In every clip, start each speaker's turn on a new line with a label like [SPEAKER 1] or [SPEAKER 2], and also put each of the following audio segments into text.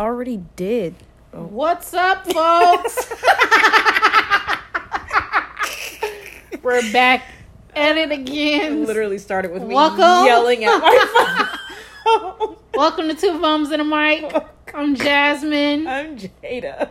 [SPEAKER 1] already did.
[SPEAKER 2] What's up, folks? We're back at it again.
[SPEAKER 1] Literally started with me yelling at my phone.
[SPEAKER 2] Welcome to Two Bums and a Mic. I'm Jasmine.
[SPEAKER 1] I'm Jada.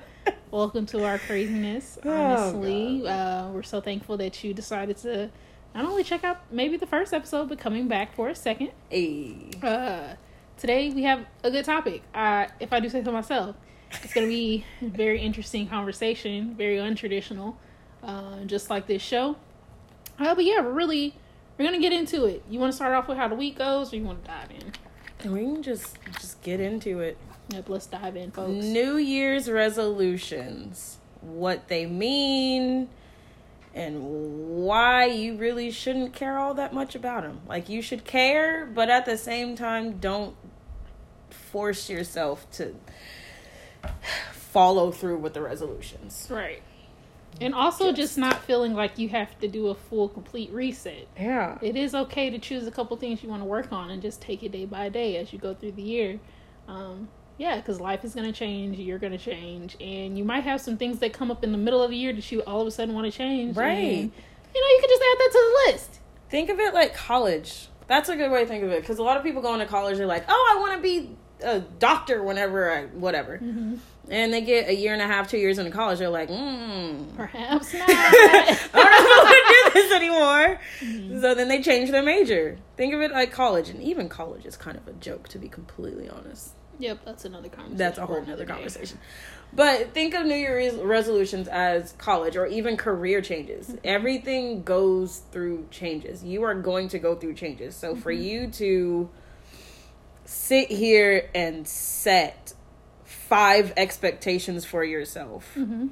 [SPEAKER 2] Welcome to our craziness.
[SPEAKER 1] Oh,
[SPEAKER 2] Honestly, uh, we're so thankful that you decided to not only check out maybe the first episode, but coming back for a second.
[SPEAKER 1] Hey.
[SPEAKER 2] Uh, today we have a good topic. Uh, if I do say so myself, it's going to be a very interesting conversation, very untraditional, uh, just like this show. Uh, but yeah, we're really we're gonna get into it. You want to start off with how the week goes, or you want to dive in?
[SPEAKER 1] We can just just get into it.
[SPEAKER 2] Yep, let's dive in, folks.
[SPEAKER 1] New Year's resolutions. What they mean and why you really shouldn't care all that much about them. Like you should care, but at the same time don't force yourself to follow through with the resolutions.
[SPEAKER 2] Right. And also
[SPEAKER 1] Just-
[SPEAKER 2] just not feeling like you have to do a full complete reset.
[SPEAKER 1] Yeah.
[SPEAKER 2] It is okay to choose a couple things you want to work on and just take it day by day as you go through the year. Um, yeah, because life is going to change, you're going to change, and you might have some things that come up in the middle of the year that you all of a sudden want to change.
[SPEAKER 1] Right.
[SPEAKER 2] and, you know, you can just add that to the list.
[SPEAKER 1] Think of it like college. That's a good way to think of it because a lot of people going to college are like, "Oh, I want to be a doctor whenever I whatever," mm-hmm. and they get a year and a half, two years into college, they're like, "Hmm,
[SPEAKER 2] Perhaps not.
[SPEAKER 1] I don't know if I want to do this anymore." Mm-hmm. So then they change their major. Think of it like college, and even college is kind of a joke, to be completely honest.
[SPEAKER 2] yep, that's another conversation.
[SPEAKER 1] That's a whole
[SPEAKER 2] another
[SPEAKER 1] conversation. But think of New Year's resolutions as college or even career changes. Mm-hmm. Everything goes through changes. You are going to go through changes. So for you to sit here and set five expectations for yourself mm-hmm.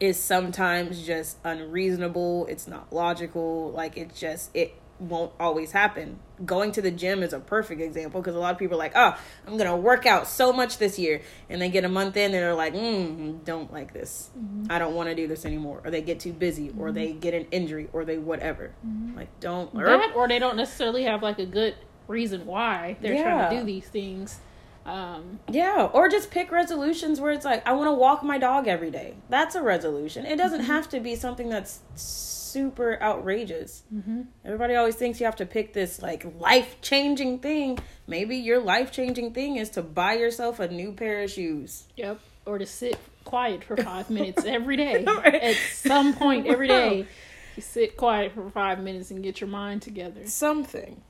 [SPEAKER 1] is sometimes just unreasonable. It's not logical. Like it just it won't always happen. Going to the gym is a perfect example because a lot of people are like, "Oh, I'm gonna work out so much this year," and they get a month in and they're like, mm, "Don't like this. Mm-hmm. I don't want to do this anymore." Or they get too busy, or mm-hmm. they get an injury, or they whatever. Like don't.
[SPEAKER 2] That, or they don't necessarily have like a good reason why they're trying to do these things. Um,
[SPEAKER 1] Yeah, or just pick resolutions where it's like I want to walk my dog every day. That's a resolution. It doesn't have to be something that's super outrageous. Mm-hmm. Everybody always thinks you have to pick this like life changing thing. Maybe your life changing thing is to buy yourself a new pair of shoes.
[SPEAKER 2] Yep. Or to sit quiet for five minutes every day.
[SPEAKER 1] Right.
[SPEAKER 2] At some point every day, you sit quiet for five minutes and get your mind together.
[SPEAKER 1] Something,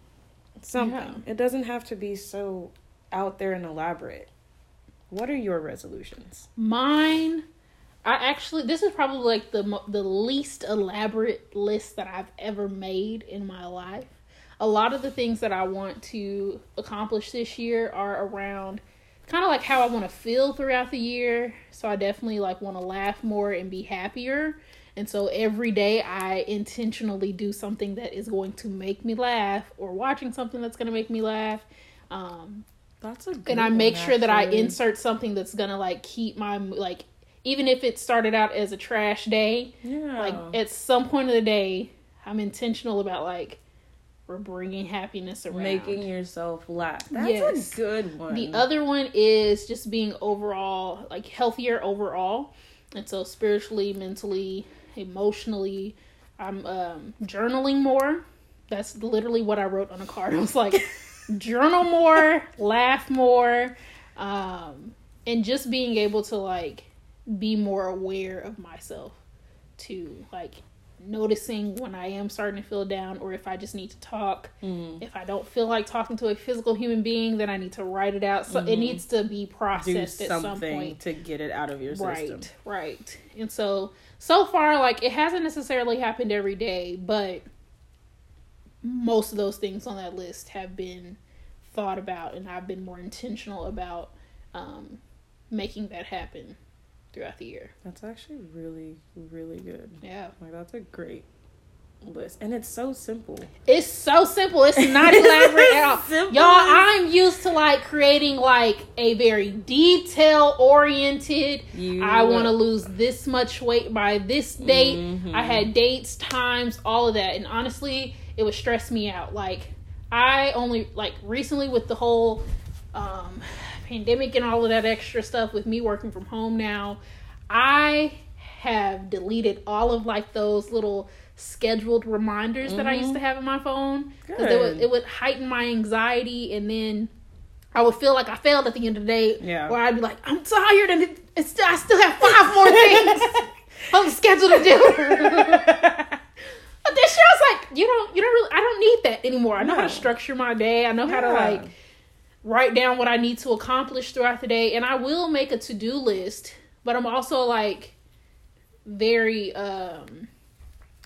[SPEAKER 1] something.
[SPEAKER 2] Yeah.
[SPEAKER 1] It doesn't have to be so out there and elaborate. What are your resolutions?
[SPEAKER 2] Mine, I actually this is probably like the the least elaborate list that I've ever made in my life. A lot of the things that I want to accomplish this year are around kind of like how I want to feel throughout the year. So I definitely like want to laugh more and be happier. And so every day I intentionally do something that is going to make me laugh or watching something that's going to make me laugh. Um,
[SPEAKER 1] That's a good one.
[SPEAKER 2] and I
[SPEAKER 1] one,
[SPEAKER 2] make sure that I insert something that's gonna like keep my like even if it started out as a trash day,
[SPEAKER 1] Yeah.
[SPEAKER 2] like at some point of the day, I'm intentional about like we're bringing happiness around.
[SPEAKER 1] making yourself laugh. That's
[SPEAKER 2] Yes.
[SPEAKER 1] a good one.
[SPEAKER 2] the other one is just being overall like healthier overall, and so spiritually, mentally, emotionally, I'm um, journaling more. That's literally what I wrote on a card. I was like, journal more, laugh more, um, and just being able to like be more aware of myself to like noticing when I am starting to feel down or if I just need to talk.
[SPEAKER 1] Mm-hmm.
[SPEAKER 2] If I don't feel like talking to a physical human being, then I need to write it out. So it needs to be processed at some point.
[SPEAKER 1] to get it out of your system.
[SPEAKER 2] Right, right. And so so far like it hasn't necessarily happened every day, but most of those things on that list have been thought about and I've been more intentional about um, making that happen throughout the year.
[SPEAKER 1] That's actually really, really good.
[SPEAKER 2] Yeah.
[SPEAKER 1] Like that's a great list, and it's so simple.
[SPEAKER 2] It's so simple. It's not elaborate at all.
[SPEAKER 1] Simple
[SPEAKER 2] Y'all, I'm used to like creating like a very detail oriented. I want to lose this much weight by this date.
[SPEAKER 1] Mhm.
[SPEAKER 2] I had dates, times, all of that. And honestly, it would stress me out. Like I only like recently with the whole um pandemic and all of that extra stuff with me working from home now, I have deleted all of like those little scheduled reminders mm-hmm. that I used mm-hmm. to have in my phone because it would it would heighten my anxiety and then I would feel like I failed at the end of the day.
[SPEAKER 1] Yeah.
[SPEAKER 2] Where I'd be like, I'm tired and it, it's, I still have five more things I'm scheduled to do. but this show's like you don't you don't really I don't need that anymore. I know no. how to structure my day. I know yeah. how to like write down what I need to accomplish throughout the day, and I will make a to do list. But I'm also like very um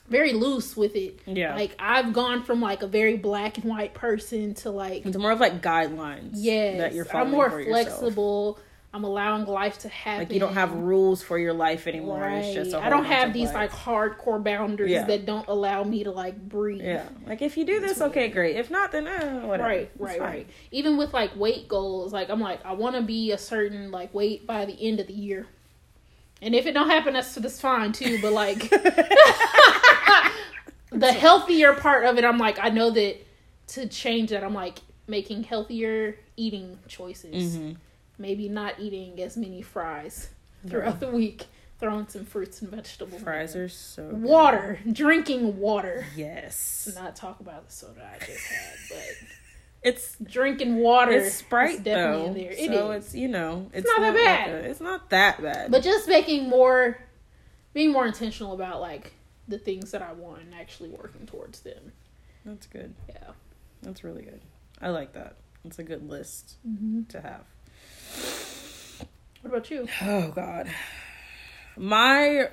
[SPEAKER 2] very loose with it.
[SPEAKER 1] Yeah.
[SPEAKER 2] Like I've gone from like a very black and white person to like
[SPEAKER 1] it's more of like guidelines.
[SPEAKER 2] Yeah. That you're following. I'm more flexible. Yourself. I'm allowing life to happen.
[SPEAKER 1] Like you don't have rules for your life anymore. Right. It's just
[SPEAKER 2] I don't have these like hardcore boundaries yeah. that don't allow me to like breathe.
[SPEAKER 1] Yeah. Like if you do this, okay, great. If not, then eh, whatever.
[SPEAKER 2] Right, it's right, fine. right. Even with like weight goals, like I'm like I want to be a certain like weight by the end of the year. And if it don't happen, that's that's fine too. But like the healthier part of it, I'm like, I know that to change that, I'm like making healthier eating choices. Mm-hmm. Maybe not eating as many fries throughout the week. Throwing some fruits and vegetables.
[SPEAKER 1] Fries are so good.
[SPEAKER 2] water, drinking water.
[SPEAKER 1] Yes.
[SPEAKER 2] Not talk about the soda I just had, but
[SPEAKER 1] it's
[SPEAKER 2] drinking water.
[SPEAKER 1] It's Sprite definitely though, in there. It so is. it's you know
[SPEAKER 2] it's, it's not, not, that bad.
[SPEAKER 1] Like a, it's not that bad.
[SPEAKER 2] But just making more, being more intentional about like the things that I want and actually working towards them.
[SPEAKER 1] That's good.
[SPEAKER 2] Yeah,
[SPEAKER 1] that's really good. I like that. It's a good list
[SPEAKER 2] mm-hmm.
[SPEAKER 1] to have.
[SPEAKER 2] What about you?
[SPEAKER 1] Oh God, my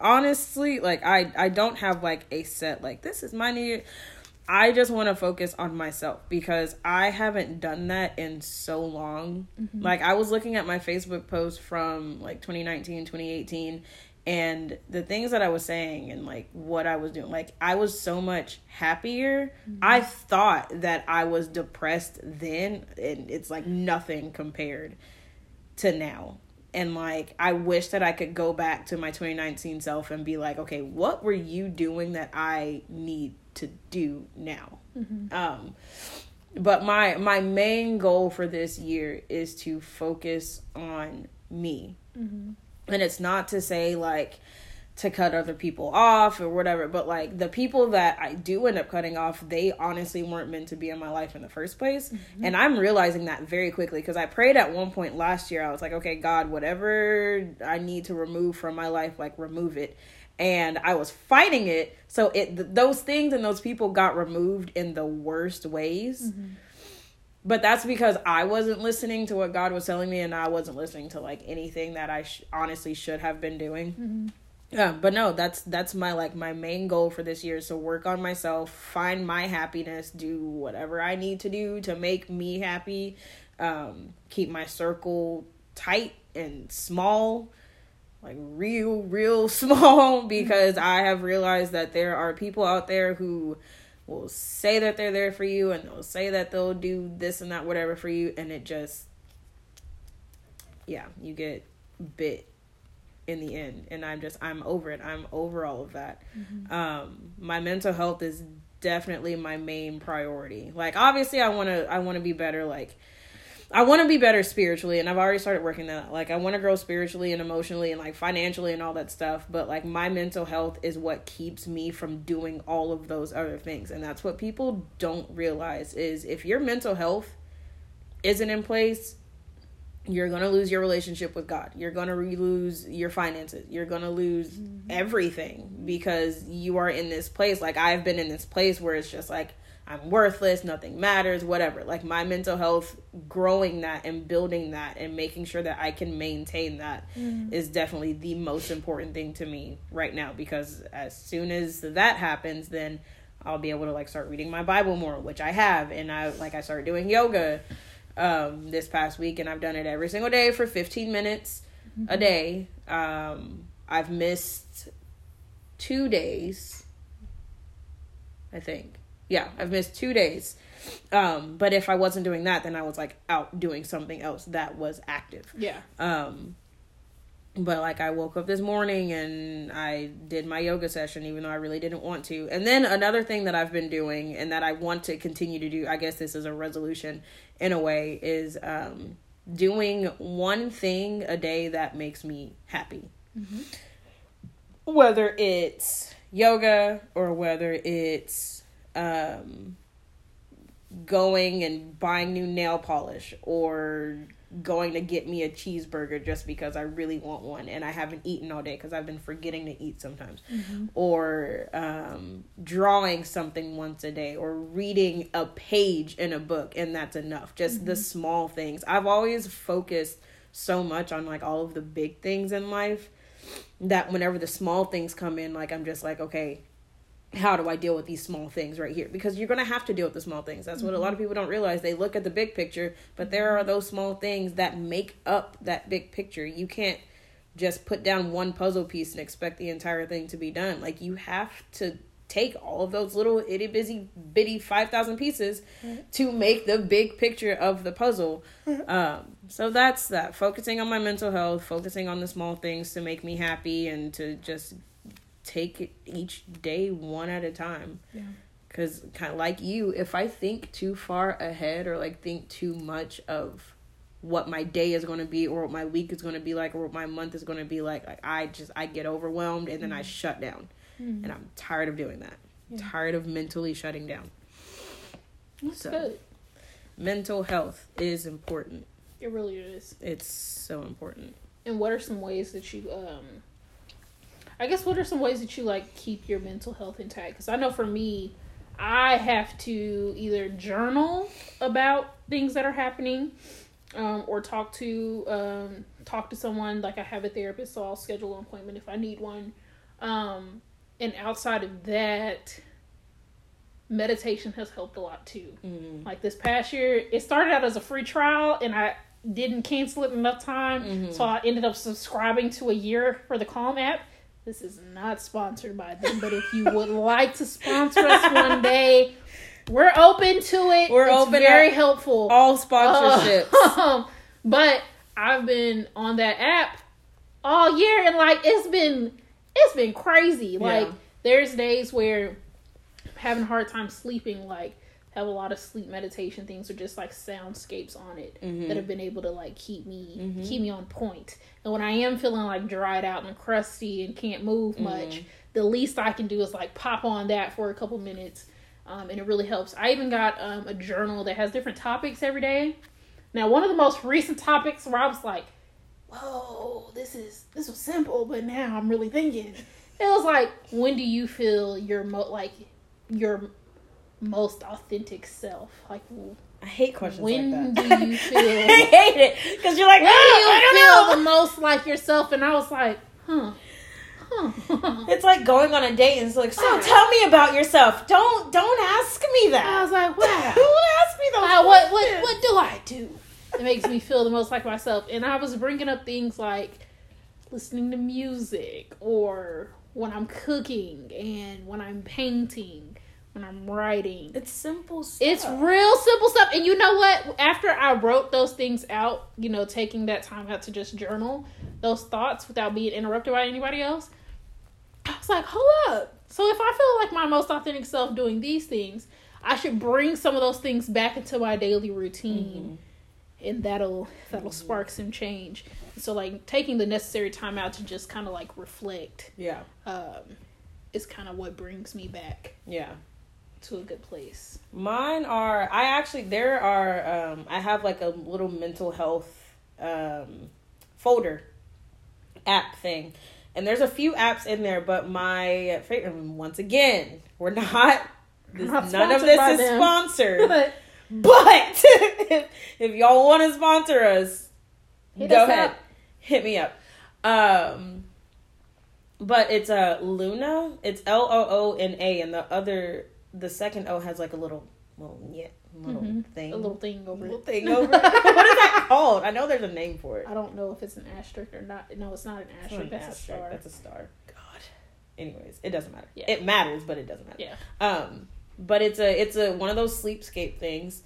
[SPEAKER 1] honestly like I I don't have like a set like this is my new I just want to focus on myself because I haven't done that in so long. Mm-hmm. Like I was looking at my Facebook post from like 2019, 2018 and the things that I was saying and like what I was doing. Like I was so much happier. Mm-hmm. I thought that I was depressed then and it's like nothing compared to now and like I wish that I could go back to my 2019 self and be like, okay, what were you doing that I need to do now?
[SPEAKER 2] Mm-hmm.
[SPEAKER 1] Um, but my my main goal for this year is to focus on me,
[SPEAKER 2] mm-hmm.
[SPEAKER 1] And it's not to say like to cut other people off or whatever. But like the people that I do end up cutting off, they honestly weren't meant to be in my life in the first place. Mm-hmm. And I'm realizing that very quickly because I prayed at one point last year. I was like, okay, God, whatever I need to remove from my life, like remove it. And I was fighting it. So it th- those things and those people got removed in the worst ways.
[SPEAKER 2] Mm-hmm.
[SPEAKER 1] But that's because I wasn't listening to what God was telling me, and I wasn't listening to like anything that I sh- honestly should have been doing.
[SPEAKER 2] Mm-hmm
[SPEAKER 1] yeah but no that's that's my like my main goal for this year is to work on myself find my happiness do whatever i need to do to make me happy um keep my circle tight and small like real real small because i have realized that there are people out there who will say that they're there for you and they'll say that they'll do this and that whatever for you. And it just yeah you get bit in the end. And i'm just i'm over it. I'm over all of that.
[SPEAKER 2] Mm-hmm.
[SPEAKER 1] um my mental health is definitely my main priority. Like obviously i want to i want to be better. Like I want to be better spiritually, and I've already started working that. Like, I want to grow spiritually and emotionally and like financially and all that stuff. But like, my mental health is what keeps me from doing all of those other things, and that's what people don't realize is if your mental health isn't in place, you're going to lose your relationship with God. You're going to lose your finances. You're going to lose mm-hmm. everything because you are in this place. Like I've been in this place where it's just like I'm worthless, nothing matters, whatever. Like my mental health, growing that and building that and making sure that I can maintain that
[SPEAKER 2] mm-hmm.
[SPEAKER 1] is definitely the most important thing to me right now because as soon as that happens, then I'll be able to like start reading my Bible more, which I have, and I like I started doing yoga um, this past week, and I've done it every single day for 15 minutes mm-hmm. a day. Um, I've missed two days, I think. Yeah, I've missed two days. Um, but if I wasn't doing that, then I was like out doing something else that was active.
[SPEAKER 2] Yeah.
[SPEAKER 1] Um, but like I woke up this morning and I did my yoga session even though I really didn't want to. And then another thing that I've been doing and that I want to continue to do, I guess this is a resolution in a way, is um doing one thing a day that makes me happy. Whether it's yoga or whether it's um, going and buying new nail polish or going to get me a cheeseburger just because I really want one and I haven't eaten all day because I've been forgetting to eat sometimes. Or um, drawing something once a day or reading a page in a book and that's enough. Just the small things. I've always focused so much on like all of the big things in life that whenever the small things come in, like I'm just like, okay, how do I deal with these small things right here? Because you're gonna have to deal with the small things. That's what a mm-hmm. lot of people don't realize. They look at the big picture, but there are those small things that make up that big picture. You can't just put down one puzzle piece and expect the entire thing to be done. Like you have to take all of those little itty bitty bitty five thousand pieces mm-hmm. to make the big picture of the puzzle. Mm-hmm. Um, so that's that. Focusing on my mental health, focusing on the small things to make me happy, and to just take it each day one at a time.
[SPEAKER 2] Yeah.
[SPEAKER 1] Because kind of like you, if I think too far ahead or like think too much of what my day is going to be or what my week is going to be like or what my month is going to be like, like I just I get overwhelmed and then I shut down. And I'm tired of doing that.
[SPEAKER 2] Yeah.
[SPEAKER 1] Tired of mentally shutting down.
[SPEAKER 2] That's
[SPEAKER 1] So-
[SPEAKER 2] good.
[SPEAKER 1] Mental health is important.
[SPEAKER 2] It really is.
[SPEAKER 1] It's so important.
[SPEAKER 2] And what are some ways that you um I guess what are some ways that you like keep your mental health intact? Cuz I know for me I have to either journal about things that are happening um or talk to um talk to someone like I have a therapist so I'll schedule an appointment if I need one. Um and outside of that meditation has helped a lot too.
[SPEAKER 1] Mm-hmm.
[SPEAKER 2] Like this past year, it started out as a free trial, and I didn't cancel it enough time,
[SPEAKER 1] Mm-hmm.
[SPEAKER 2] so I ended up subscribing to a year for the Calm app. This is not sponsored by them, but if you would like to sponsor us one day, we're open to it.
[SPEAKER 1] We're
[SPEAKER 2] it's
[SPEAKER 1] open
[SPEAKER 2] very helpful.
[SPEAKER 1] All sponsorships.
[SPEAKER 2] Um, but I've been on that app all year, and like it's been it's been crazy. Like
[SPEAKER 1] Yeah.
[SPEAKER 2] there's days where I'm having a hard time sleeping. Like have a lot of sleep meditation things or just like soundscapes on it
[SPEAKER 1] Mm-hmm.
[SPEAKER 2] that have been able to like keep me keep me on point. And when I am feeling like dried out and crusty and can't move
[SPEAKER 1] Mm-hmm.
[SPEAKER 2] much, the least I can do is like pop on that for a couple minutes. Um, and it really helps. I even got um, a journal that has different topics every day. Now, one of the most recent topics where I was like, "Whoa, this is this was simple," but now I'm really thinking. It was like, when do you feel your mo like your most authentic self? Like,
[SPEAKER 1] I hate questions
[SPEAKER 2] when
[SPEAKER 1] like that.
[SPEAKER 2] do you feel?
[SPEAKER 1] I hate it because you're like,
[SPEAKER 2] when do
[SPEAKER 1] "Ah, I
[SPEAKER 2] you
[SPEAKER 1] don't
[SPEAKER 2] feel
[SPEAKER 1] know."
[SPEAKER 2] the most like yourself? And I was like, huh, huh.
[SPEAKER 1] It's like going on a date and it's like, so tell me about yourself. Don't don't ask me that.
[SPEAKER 2] I was like, wow.
[SPEAKER 1] Don't ask me those.
[SPEAKER 2] What what what do I do? It makes me feel the most like myself. And I was bringing up things like listening to music or when I'm cooking and when I'm painting, when I'm writing.
[SPEAKER 1] It's simple stuff.
[SPEAKER 2] It's real simple stuff. And you know what? After I wrote those things out, you know, taking that time out to just journal those thoughts without being interrupted by anybody else, I was like, hold up. So if I feel like my most authentic self doing these things, I should bring some of those things back into my daily routine. And that'll that'll spark some change. So like taking the necessary time out to just kind of like reflect
[SPEAKER 1] yeah,
[SPEAKER 2] um, is kind of what brings me back
[SPEAKER 1] yeah.
[SPEAKER 2] To a good place.
[SPEAKER 1] Mine are. I actually there are. Um, I have like a little mental health um, folder app thing, and there's a few apps in there. But my favorite, once again, we're not. This, none of this is
[SPEAKER 2] them.
[SPEAKER 1] sponsored.
[SPEAKER 2] But
[SPEAKER 1] But if, if y'all want to sponsor us,
[SPEAKER 2] Hit
[SPEAKER 1] go
[SPEAKER 2] us
[SPEAKER 1] ahead,
[SPEAKER 2] up.
[SPEAKER 1] hit me up. Um, but it's a uh, Loóna. It's L O O N A, and the other, the second O has like a little, little yeah, little
[SPEAKER 2] Mhm.
[SPEAKER 1] thing,
[SPEAKER 2] a little thing over
[SPEAKER 1] little
[SPEAKER 2] it.
[SPEAKER 1] thing over. what is that called? I know there's a name for it.
[SPEAKER 2] I don't know if it's an asterisk or not. No, it's not an
[SPEAKER 1] It's not
[SPEAKER 2] asterisk.
[SPEAKER 1] an
[SPEAKER 2] That's
[SPEAKER 1] asterisk,
[SPEAKER 2] a star.
[SPEAKER 1] That's a star. God. Anyways, it doesn't matter.
[SPEAKER 2] Yeah.
[SPEAKER 1] It matters, but it doesn't matter.
[SPEAKER 2] yeah.
[SPEAKER 1] Um, but it's a it's a one of those sleepscape things.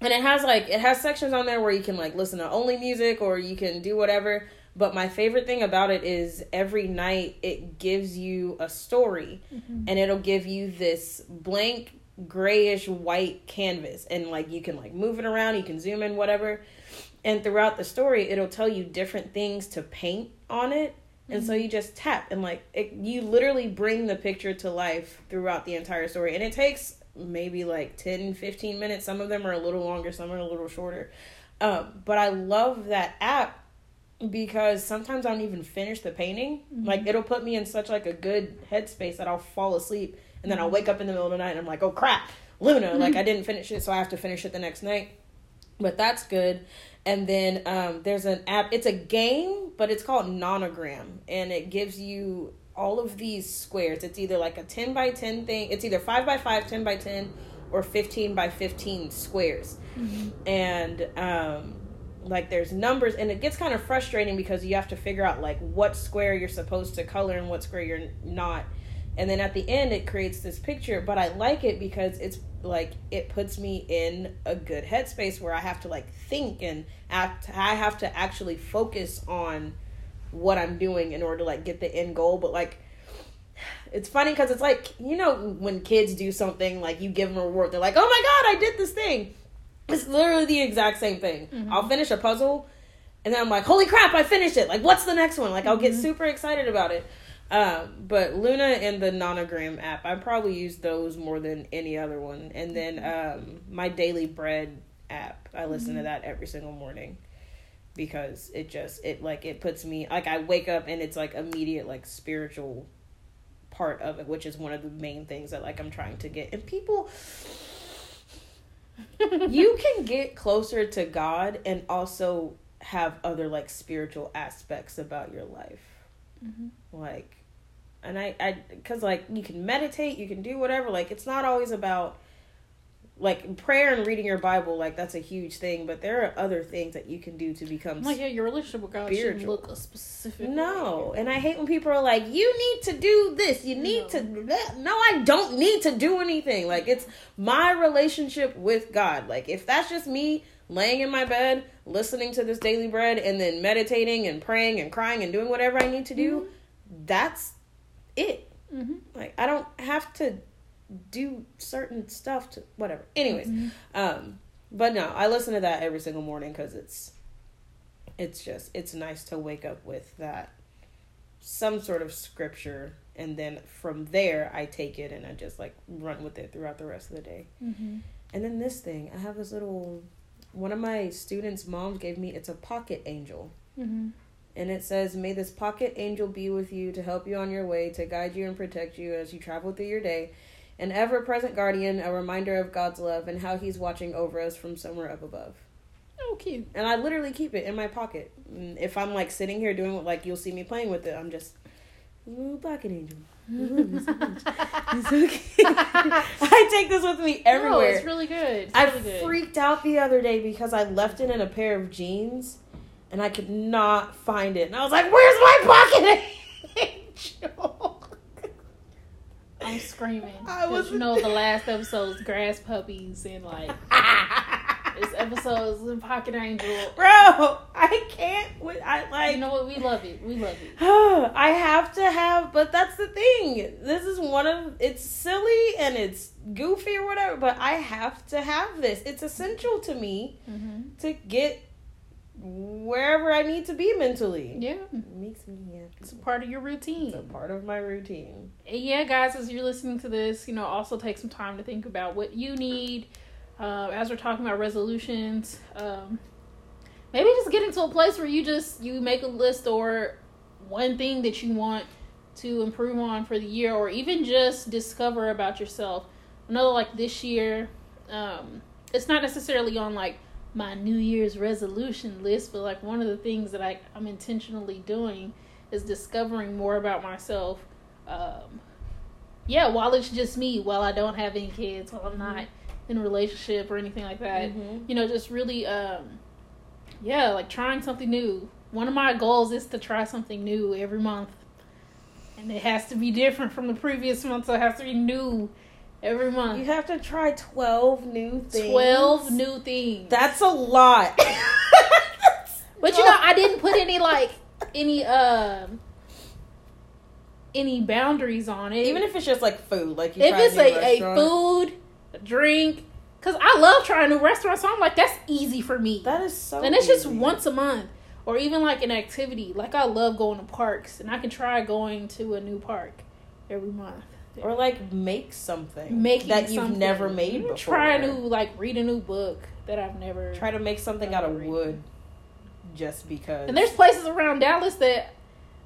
[SPEAKER 1] And it has like it has sections on there where you can like listen to only music or you can do whatever. But my favorite thing about it is every night it gives you a story and it'll give you this blank grayish white canvas and like you can like move it around, you can zoom in whatever. And throughout the story, it'll tell you different things to paint on it. And so you just tap and like it, you literally bring the picture to life throughout the entire story. And it takes maybe like 10, 15 minutes. Some of them are a little longer, some are a little shorter. Um, but I love that app because sometimes I don't even finish the painting. Like it'll put me in such like a good headspace that I'll fall asleep and then I'll wake up in the middle of the night and I'm like, oh crap, Loóna, like I didn't finish it, so I have to finish it the next night. But that's good. And then um, there's an app. It's a game, but it's called Nonogram, and it gives you all of these squares. It's either like a ten by ten thing. It's either five by five, 10 by ten, or fifteen by fifteen squares. And um, like there's numbers, and it gets kind of frustrating because you have to figure out like what square you're supposed to color and what square you're not. And then at the end, it creates this picture. But I like it because it's like it puts me in a good headspace where I have to like think and act. I have to actually focus on what I'm doing in order to like get the end goal. But like, it's funny because it's like you know when kids do something like you give them a reward, they're like, "Oh my god, I did this thing." It's literally the exact same thing. I'll finish a puzzle, and then I'm like, "Holy crap, I finished it!" Like, what's the next one? Like, I'll get super excited about it. Um, but Loóna and the Nonogram app, I probably use those more than any other one. And then um, my Daily Bread app, I listen to that every single morning because it just it like it puts me like I wake up and it's like immediate like spiritual part of it, which is one of the main things that like I'm trying to get. And people you can get closer to God and also have other like spiritual aspects about your life. Mm-hmm. Like and I I cuz like you can meditate, you can do whatever. Like it's not always about like prayer and reading your Bible, like that's a huge thing, but there are other things that you can do to become
[SPEAKER 2] like, yeah, your relationship with God should look a specific.
[SPEAKER 1] no,
[SPEAKER 2] way.
[SPEAKER 1] and I hate when people are like, "You need to do this. You need
[SPEAKER 2] No.
[SPEAKER 1] to do that." No, I don't need to do anything. Like it's my relationship with God. Like if that's just me laying in my bed, listening to this daily bread, and then meditating and praying and crying and doing whatever I need to do, that's it.
[SPEAKER 2] Mhm.
[SPEAKER 1] Like I don't have to do certain stuff to whatever. Anyways, um, but no, I listen to that every single morning because it's it's just it's nice to wake up with that some sort of scripture and then from there I take it and I just like run with it throughout the rest of the day.
[SPEAKER 2] Mhm.
[SPEAKER 1] And then this thing, I have this little one of my students' moms gave me it's a pocket angel.
[SPEAKER 2] Mhm.
[SPEAKER 1] And it says, May this pocket angel be with you to help you on your way, to guide you and protect you as you travel through your day. An ever present guardian, a reminder of God's love and how He's watching over us from somewhere up above.
[SPEAKER 2] Oh, cute.
[SPEAKER 1] And I literally keep it in my pocket. And if I'm like sitting here doing what, like you'll see me playing with it, I'm just ooh pocket angel. So. It's okay. I take this with me
[SPEAKER 2] No,
[SPEAKER 1] everywhere.
[SPEAKER 2] it's really good. It's
[SPEAKER 1] I
[SPEAKER 2] really good.
[SPEAKER 1] freaked out the other day because I left it in a pair of jeans and I could not find it. And I was like, "Where's my pocket angel?"
[SPEAKER 2] I'm screaming.
[SPEAKER 1] I was-
[SPEAKER 2] you know the last episode's grass puppies and like this episode's in Pocket Angel.
[SPEAKER 1] Bro, I can't. With, I like.
[SPEAKER 2] You know what? We love it. We love it.
[SPEAKER 1] I have to have, but that's the thing. This is one of it's silly and it's goofy or whatever, but I have to have this. It's essential to me
[SPEAKER 2] Mm-hmm.
[SPEAKER 1] to get wherever I need to be mentally.
[SPEAKER 2] Yeah,
[SPEAKER 1] It makes me happy.
[SPEAKER 2] it's a part of your routine.
[SPEAKER 1] It's a part of my routine.
[SPEAKER 2] And yeah, guys, as you're listening to this, you know, also take some time to think about what you need. Uh, as we're talking about resolutions, um, maybe just get into a place where you just you make a list or one thing that you want to improve on for the year, or even just discover about yourself. Another like this year, um, it's not necessarily on like my New Year's resolution list, but like one of the things that I, I'm intentionally doing is discovering more about myself. Um, yeah, while it's just me, while I don't have any kids, while I'm not in a relationship or anything like that,
[SPEAKER 1] Mhm.
[SPEAKER 2] you know, just really, um, yeah, like trying something new. One of my goals is to try something new every month, and it has to be different from the previous month, so it has to be new every month.
[SPEAKER 1] You have to try 12 new things.
[SPEAKER 2] Twelve new things.
[SPEAKER 1] That's a lot.
[SPEAKER 2] But you know, I didn't put any like any um any boundaries on it.
[SPEAKER 1] Even if it's just like food, like you
[SPEAKER 2] if it's a, a food, a drink, Because I love trying new restaurants, so I'm like, that's easy for me.
[SPEAKER 1] That is so.
[SPEAKER 2] and it's just once a month, or even like an activity. Like I love going to parks, and I can try going to a new park every month.
[SPEAKER 1] Or like make something
[SPEAKER 2] Making
[SPEAKER 1] that you've
[SPEAKER 2] something.
[SPEAKER 1] never made
[SPEAKER 2] Even
[SPEAKER 1] before.
[SPEAKER 2] Try a new, like read a new book that I've never.
[SPEAKER 1] Try to make something out of
[SPEAKER 2] Read.
[SPEAKER 1] wood, just because.
[SPEAKER 2] And there's places around Dallas that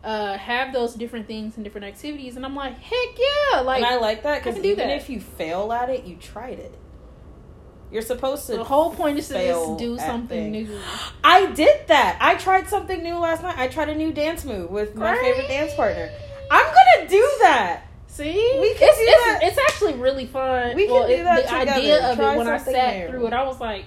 [SPEAKER 2] uh, have those different things and different activities, and I'm like, heck yeah! Like
[SPEAKER 1] and I like that because even
[SPEAKER 2] that.
[SPEAKER 1] if you fail at it, you tried it. You're supposed to.
[SPEAKER 2] the whole point is to just do something new.
[SPEAKER 1] I did that. I tried something new last night. I tried a new dance move with my
[SPEAKER 2] Great.
[SPEAKER 1] favorite dance partner. I'm gonna do that.
[SPEAKER 2] See,
[SPEAKER 1] We can
[SPEAKER 2] it's,
[SPEAKER 1] do
[SPEAKER 2] it's,
[SPEAKER 1] that.
[SPEAKER 2] it's actually really fun.
[SPEAKER 1] We can
[SPEAKER 2] well,
[SPEAKER 1] do
[SPEAKER 2] it-
[SPEAKER 1] that
[SPEAKER 2] The
[SPEAKER 1] together.
[SPEAKER 2] idea of
[SPEAKER 1] Try
[SPEAKER 2] it when I sat
[SPEAKER 1] new.
[SPEAKER 2] through it, I was like,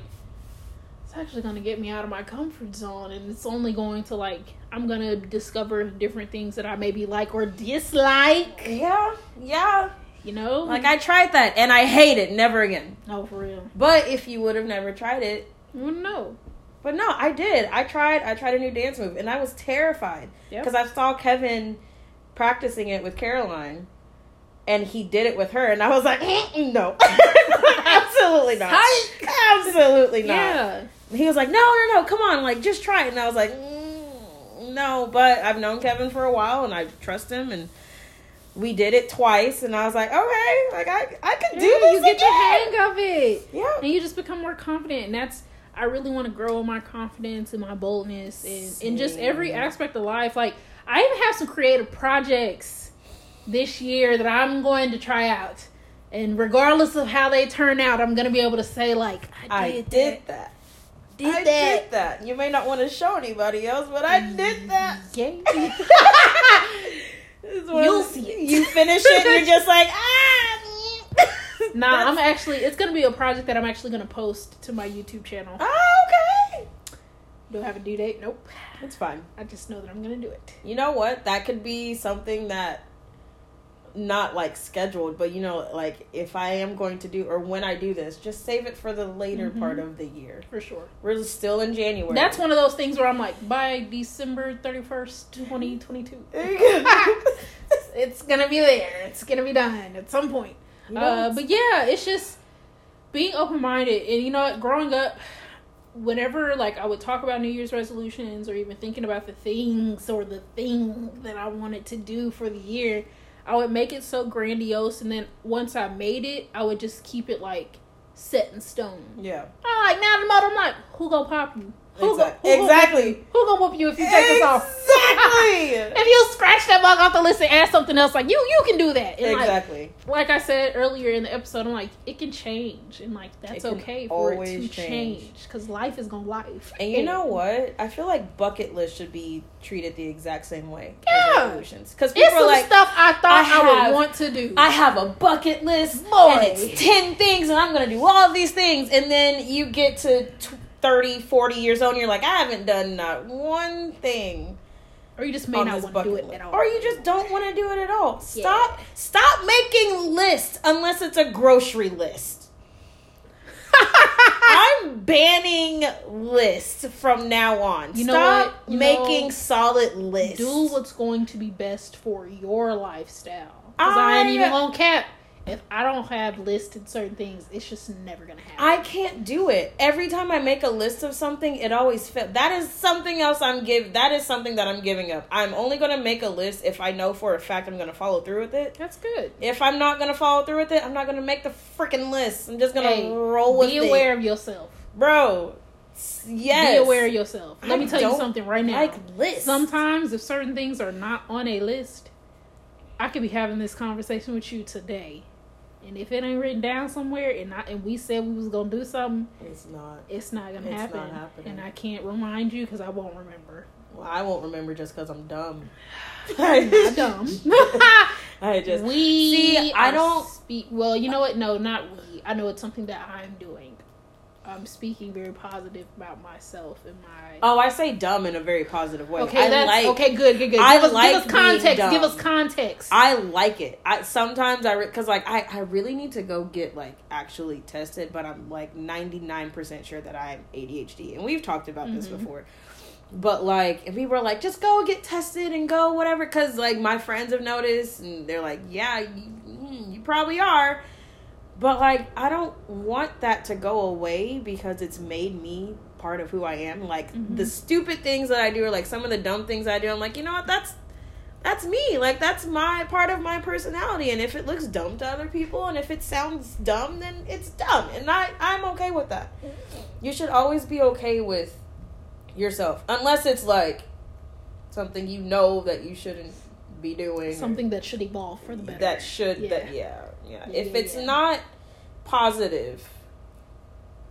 [SPEAKER 2] it's actually going to get me out of my comfort zone, and it's only going to like I'm going to discover different things that I maybe like or dislike.
[SPEAKER 1] Yeah, yeah.
[SPEAKER 2] You know,
[SPEAKER 1] Like I tried that and I hate it. Never again.
[SPEAKER 2] oh for real,
[SPEAKER 1] But if you would have never tried it,
[SPEAKER 2] you wouldn't know.
[SPEAKER 1] but no, I did. I tried. I tried a new dance move and I was terrified
[SPEAKER 2] Yep.
[SPEAKER 1] because I saw Kevin practicing it with Caroline. And he did it with her, and I was like, "Mm, "No, absolutely not, absolutely not."
[SPEAKER 2] Yeah,
[SPEAKER 1] he was like, "No, no, no, come on, like just try it." And I was like, mm, "No," but I've known Kevin for a while, and I trust him, and we did it twice, and I was like, "Okay, like I, I could do
[SPEAKER 2] Yeah,
[SPEAKER 1] this
[SPEAKER 2] you get the hang of it.
[SPEAKER 1] Yeah,
[SPEAKER 2] and you just become more confident and that's i really want to grow in my confidence and my boldness and in just every aspect of life. Like i even have some creative projects this year that i'm going to try out and regardless of how they turn out i'm going to be able to say like i
[SPEAKER 1] I
[SPEAKER 2] did,
[SPEAKER 1] did
[SPEAKER 2] that
[SPEAKER 1] that.
[SPEAKER 2] did
[SPEAKER 1] I
[SPEAKER 2] that
[SPEAKER 1] did that. You may not want to show anybody else, but I did that.
[SPEAKER 2] yeah. You'll see it.
[SPEAKER 1] You finish it, and you're just like, ah.
[SPEAKER 2] nah i'm actually it's going to be a project that i'm actually going to post to my youtube channel
[SPEAKER 1] Oh, okay.
[SPEAKER 2] do i have a due date nope
[SPEAKER 1] It's fine.
[SPEAKER 2] i just know that i'm going to do it
[SPEAKER 1] You know what? That could be something that not like scheduled, but you know, like if I am going to do or when I do this, just save it for the later
[SPEAKER 2] Mhm.
[SPEAKER 1] part of the year.
[SPEAKER 2] for sure
[SPEAKER 1] We're still in January.
[SPEAKER 2] That's one of those things where I'm like, by December 31st, 2022, it's gonna be there. It's gonna be done at some point.
[SPEAKER 1] You know,
[SPEAKER 2] Uh, but yeah, it's just being open minded. And you know what? Growing up, whenever like I would talk about New Year's resolutions or even thinking about the things or the thing that I wanted to do for the year, I would make it so grandiose. And then once I made it, I would just keep it like set in stone.
[SPEAKER 1] yeah.
[SPEAKER 2] I'm like, now the mother, I'm like, who gonna pop you? Who
[SPEAKER 1] Exact-
[SPEAKER 2] go, who
[SPEAKER 1] exactly.
[SPEAKER 2] Who gonna whoop you if you take this off?
[SPEAKER 1] Exactly.
[SPEAKER 2] if you scratch that bug off the list and add something else, like you, you can do that. And
[SPEAKER 1] exactly.
[SPEAKER 2] like, like I said earlier in the episode, I'm like, it can change, and like that's okay for it to change because life is gonna life.
[SPEAKER 1] And you know what? I feel like bucket list should be treated the exact same way
[SPEAKER 2] Yeah.
[SPEAKER 1] resolutions. Because people
[SPEAKER 2] It's
[SPEAKER 1] are
[SPEAKER 2] some
[SPEAKER 1] like,
[SPEAKER 2] stuff I thought I,
[SPEAKER 1] I
[SPEAKER 2] would want to do.
[SPEAKER 1] I have a bucket list, and it's 10 things, and I'm going to do all of these things. And then you get to t- 30, 40 years old, and you're like, I haven't done not one thing
[SPEAKER 2] or you just may not want to do it at all.
[SPEAKER 1] Or you just don't want to do it at all.
[SPEAKER 2] Yeah.
[SPEAKER 1] Stop, stop making lists unless it's a grocery list. I'm banning lists from now on.
[SPEAKER 2] You know
[SPEAKER 1] Stop
[SPEAKER 2] what? You
[SPEAKER 1] making
[SPEAKER 2] know,
[SPEAKER 1] solid lists.
[SPEAKER 2] do what's going to be best for your lifestyle. Because I ain't even gonna cap. If I don't have listed certain things, it's just never gonna happen.
[SPEAKER 1] I can't do it. Every time I make a list of something, it always fails. That is something else I'm give. That is something that I'm giving up. I'm only gonna make a list if I know for a fact I'm gonna follow through with it.
[SPEAKER 2] That's good.
[SPEAKER 1] If I'm not gonna follow through with it, I'm not gonna make the freaking list. I'm just gonna
[SPEAKER 2] Hey,
[SPEAKER 1] roll with it.
[SPEAKER 2] Be
[SPEAKER 1] it,
[SPEAKER 2] aware of yourself.
[SPEAKER 1] bro. Yes.
[SPEAKER 2] Be aware of yourself. Let
[SPEAKER 1] I
[SPEAKER 2] me tell you something right now.
[SPEAKER 1] Like lists.
[SPEAKER 2] Sometimes, if certain things are not on a list, I could be having this conversation with you today, and if it ain't written down somewhere, and I, and we said we was gonna do something,
[SPEAKER 1] it's not.
[SPEAKER 2] it's not gonna
[SPEAKER 1] It's
[SPEAKER 2] happen,
[SPEAKER 1] not happening.
[SPEAKER 2] and I can't remind you because I won't remember.
[SPEAKER 1] Well, I won't remember just because I'm dumb.
[SPEAKER 2] I'm dumb.
[SPEAKER 1] I just
[SPEAKER 2] we
[SPEAKER 1] See, I don't-
[SPEAKER 2] speak. Well, you know what? No, not we. I know it's something that I'm doing. I'm speaking very positive about myself and my.
[SPEAKER 1] Oh, I say dumb in a very positive way.
[SPEAKER 2] okay,
[SPEAKER 1] I
[SPEAKER 2] that's
[SPEAKER 1] like
[SPEAKER 2] okay. Good, good, good.
[SPEAKER 1] I
[SPEAKER 2] Give us,
[SPEAKER 1] like
[SPEAKER 2] give us context. Give us context.
[SPEAKER 1] I like it. I sometimes I because like I I really need to go get like actually tested, but I'm like 99% sure that I have ADHD. And we've talked about this
[SPEAKER 2] Mhm.
[SPEAKER 1] before. But like if people are like just go get tested and go whatever cuz like my friends have noticed and they're like, "Yeah, you, mm, you probably are." But like I don't want that to go away because it's made me part of who I am. Like
[SPEAKER 2] Mhm.
[SPEAKER 1] the stupid things that I do or like some of the dumb things I do, I'm like, you know what, that's that's me. Like that's my part of my personality. And if it looks dumb to other people and if it sounds dumb, then it's dumb. And I I'm okay with that. You should always be okay with yourself. Unless it's like something you know that you shouldn't be doing.
[SPEAKER 2] Something that should evolve for the better.
[SPEAKER 1] that should
[SPEAKER 2] Yeah.
[SPEAKER 1] that yeah yeah,
[SPEAKER 2] Yeah,
[SPEAKER 1] if it's
[SPEAKER 2] yeah.
[SPEAKER 1] not positive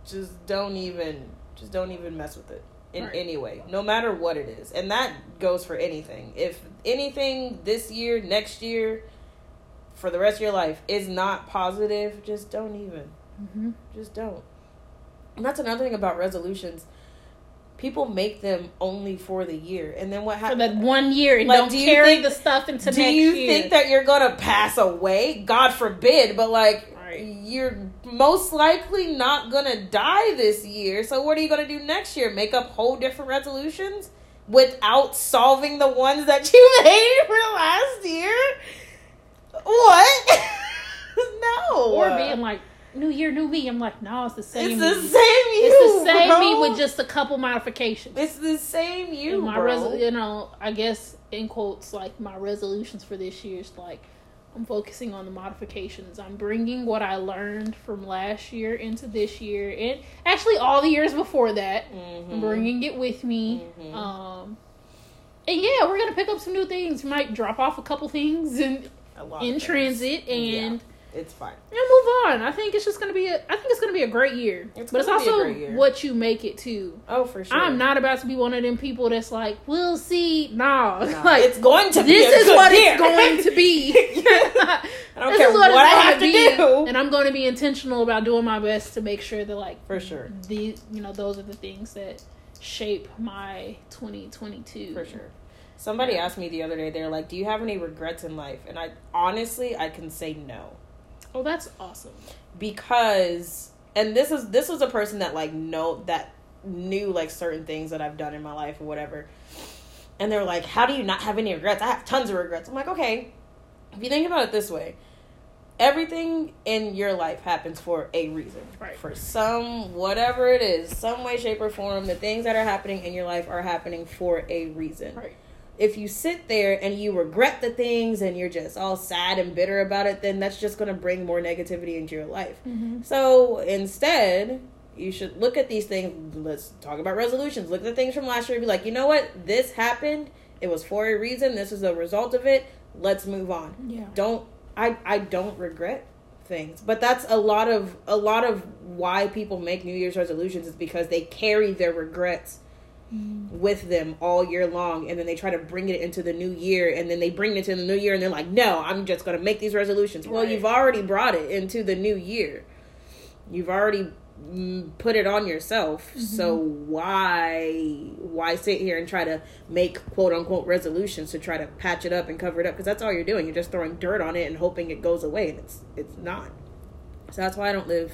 [SPEAKER 1] just don't even just don't even mess with it in
[SPEAKER 2] Right.
[SPEAKER 1] any way no matter what it is and that goes for anything if anything this year next year for the rest of your life is not positive just don't even
[SPEAKER 2] hmm
[SPEAKER 1] just don't and that's another thing about resolutions people make them only for the year. And then what happens?
[SPEAKER 2] For that one year and
[SPEAKER 1] Like,
[SPEAKER 2] don't
[SPEAKER 1] do you
[SPEAKER 2] carry
[SPEAKER 1] think-
[SPEAKER 2] the stuff into
[SPEAKER 1] do you
[SPEAKER 2] year.
[SPEAKER 1] think that you're gonna pass away? God forbid but like you're most likely not gonna die this year. So what are you gonna do next year? Make up whole different resolutions without solving the ones that you made for last year? What? No.
[SPEAKER 2] Or being like new year, new me? I'm like, no, it's the same.
[SPEAKER 1] it's the
[SPEAKER 2] me.
[SPEAKER 1] same you
[SPEAKER 2] It's the same
[SPEAKER 1] bro.
[SPEAKER 2] me with just a couple modifications.
[SPEAKER 1] it's the same you
[SPEAKER 2] And my
[SPEAKER 1] bro.
[SPEAKER 2] res- you know, I guess in quotes, like my resolutions for this year is like I'm focusing on the modifications. I'm bringing what I learned from last year into this year, and actually all the years before that.
[SPEAKER 1] Mhm.
[SPEAKER 2] I'm bringing it with me.
[SPEAKER 1] Mhm.
[SPEAKER 2] Um, and yeah, we're gonna pick up some new things. We might drop off a couple things in
[SPEAKER 1] A
[SPEAKER 2] in
[SPEAKER 1] things.
[SPEAKER 2] transit, and
[SPEAKER 1] it's fine
[SPEAKER 2] yeah, move on. I think it's just gonna be a. I think it's gonna be a great year.
[SPEAKER 1] It's
[SPEAKER 2] but it's
[SPEAKER 1] gonna be a
[SPEAKER 2] also
[SPEAKER 1] great year.
[SPEAKER 2] what you make it to.
[SPEAKER 1] oh for sure
[SPEAKER 2] I'm not about to be one of them people that's like, we'll see. Nah,
[SPEAKER 1] Nah,
[SPEAKER 2] like
[SPEAKER 1] it's going to be
[SPEAKER 2] this is what
[SPEAKER 1] year.
[SPEAKER 2] it's going to be.
[SPEAKER 1] I don't
[SPEAKER 2] This
[SPEAKER 1] care
[SPEAKER 2] is
[SPEAKER 1] what,
[SPEAKER 2] it's
[SPEAKER 1] I have to
[SPEAKER 2] be,
[SPEAKER 1] do.
[SPEAKER 2] and I'm going to be intentional about doing my best to make sure that like
[SPEAKER 1] For sure.
[SPEAKER 2] these, you know, those are the things that shape my 2022.
[SPEAKER 1] For sure. Somebody asked me the other day, they're like, Do you have any regrets in life? And I honestly I can say no.
[SPEAKER 2] Oh, that's awesome.
[SPEAKER 1] Because and this is this was a person that like know that knew like certain things that I've done in my life or whatever. And they're like, How do you not have any regrets? I have tons of regrets. I'm like, okay. If you think about it this way, everything in your life happens for a reason.
[SPEAKER 2] Right.
[SPEAKER 1] For some whatever it is, some way, shape, or form, the things that are happening in your life are happening for a reason
[SPEAKER 2] Right.
[SPEAKER 1] If you sit there and you regret the things and you're just all sad and bitter about it, then that's just going to bring more negativity into your life.
[SPEAKER 2] Mm-hmm.
[SPEAKER 1] So instead, you should look at these things. Let's talk about resolutions. Look at the things from last year and be like, you know what? This happened. It was for a reason. This is the result of it. Let's move on.
[SPEAKER 2] Yeah.
[SPEAKER 1] Don't I I don't regret things. But that's a lot of a lot of why people make New Year's resolutions is because they carry their regrets with them all year long and then they try to bring it into the new year and then they bring it to the new year and they're like no i'm just going to make these resolutions. Well you've already brought it into the new year. You've already mm, put it on yourself. So why why sit here and try to make quote unquote resolutions to try to patch it up and cover it up? Because that's all you're doing. You're just throwing dirt on it and hoping it goes away and it's it's not. So that's why i don't live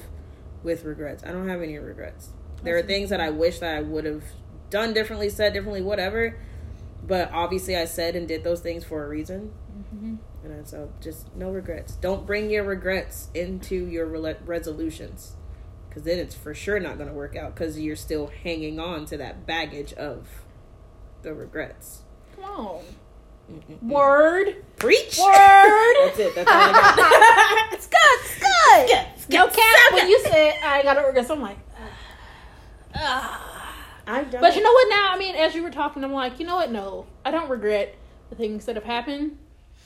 [SPEAKER 1] with regrets. I don't have any regrets. There are things that i wish that i would have done differently said differently whatever but obviously i said and did those things for a reason
[SPEAKER 2] Mm-hmm.
[SPEAKER 1] and so just no regrets don't bring your regrets into your rela- resolutions because then it's for sure not going to work out because you're still hanging on to that baggage of the regrets
[SPEAKER 2] Come on.
[SPEAKER 1] Mm-mm-mm.
[SPEAKER 2] Word.
[SPEAKER 1] preach
[SPEAKER 2] Word.
[SPEAKER 1] that's it that's all i got
[SPEAKER 2] it's good. It's good.
[SPEAKER 1] Good,
[SPEAKER 2] No
[SPEAKER 1] good,
[SPEAKER 2] cap.
[SPEAKER 1] so
[SPEAKER 2] When you said I got to regrets, I'm like, ah.
[SPEAKER 1] I don't
[SPEAKER 2] But you know what? Now, I mean, as you were talking, I'm like, you know what? No, I don't regret the things that have happened.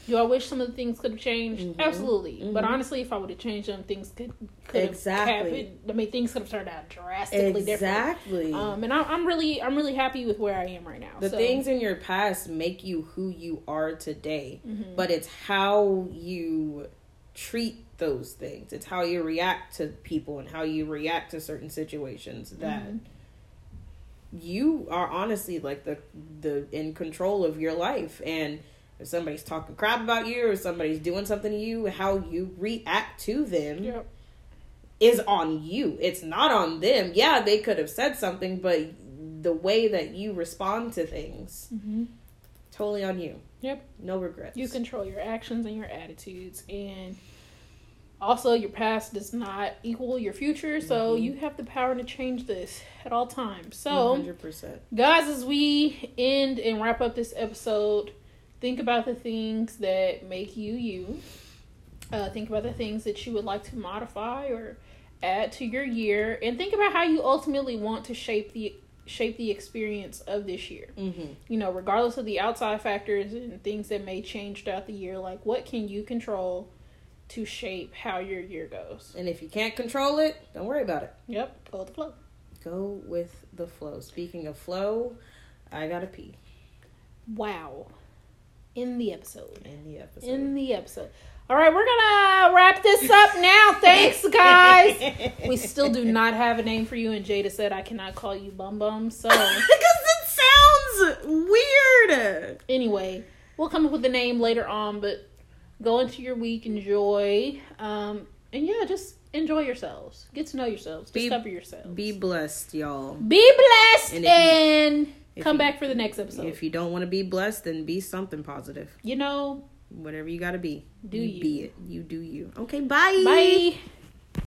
[SPEAKER 2] Do I wish some of the things could have changed?
[SPEAKER 1] Mhm.
[SPEAKER 2] Absolutely. But
[SPEAKER 1] Mhm.
[SPEAKER 2] honestly, if I would have changed them, things could could have
[SPEAKER 1] Exactly.
[SPEAKER 2] happened. I mean, things could have turned out drastically different.
[SPEAKER 1] exactly
[SPEAKER 2] Um, and I, I'm really, I'm really happy with where I am right now.
[SPEAKER 1] the
[SPEAKER 2] so,
[SPEAKER 1] things in your past make you who you are today
[SPEAKER 2] Mhm.
[SPEAKER 1] but it's how you treat those things it's how you react to people and how you react to certain situations that
[SPEAKER 2] Mhm.
[SPEAKER 1] You are honestly like the the in control of your life and if somebody's talking crap about you or somebody's doing something to you how you react to them
[SPEAKER 2] Yep.
[SPEAKER 1] is on you it's not on them yeah they could have said something but the way that you respond to things
[SPEAKER 2] Mhm.
[SPEAKER 1] totally on you
[SPEAKER 2] Yep.
[SPEAKER 1] no regrets
[SPEAKER 2] You control your actions and your attitudes, and Also, your past does not equal your future, so
[SPEAKER 1] Mhm.
[SPEAKER 2] you have the power to change this at all times. So,
[SPEAKER 1] 100%.
[SPEAKER 2] guys, as we end and wrap up this episode, think about the things that make you you. Uh, think about the things that you would like to modify or add to your year, and think about how you ultimately want to shape the shape the experience of this year.
[SPEAKER 1] Mm-hmm.
[SPEAKER 2] You know, regardless of the outside factors and things that may change throughout the year, like what can you control to shape how your year goes?
[SPEAKER 1] And if you can't control it, don't worry about it.
[SPEAKER 2] Yep, go with the flow.
[SPEAKER 1] Go with the flow. Speaking of flow, I gotta pee
[SPEAKER 2] Wow. In the episode.
[SPEAKER 1] in the episode.
[SPEAKER 2] in the episode. All right, we're gonna wrap this up now. Thanks, guys. We still do not have a name for you, and Jada said I cannot call you Bum Bum. So
[SPEAKER 1] because it sounds weird.
[SPEAKER 2] anyway, we'll come up with a name later on. But go into your week, enjoy, um, and yeah, just enjoy yourselves. Get to know yourselves.
[SPEAKER 1] Be-
[SPEAKER 2] Discover yourselves.
[SPEAKER 1] Be blessed, y'all.
[SPEAKER 2] Be blessed,
[SPEAKER 1] And
[SPEAKER 2] and,
[SPEAKER 1] you-
[SPEAKER 2] come
[SPEAKER 1] you-
[SPEAKER 2] back for the next episode.
[SPEAKER 1] If you don't want to be blessed, then be something positive.
[SPEAKER 2] you know,
[SPEAKER 1] Whatever you gotta be.
[SPEAKER 2] Do
[SPEAKER 1] you
[SPEAKER 2] you.
[SPEAKER 1] be it. You do you. Okay, bye.
[SPEAKER 2] bye.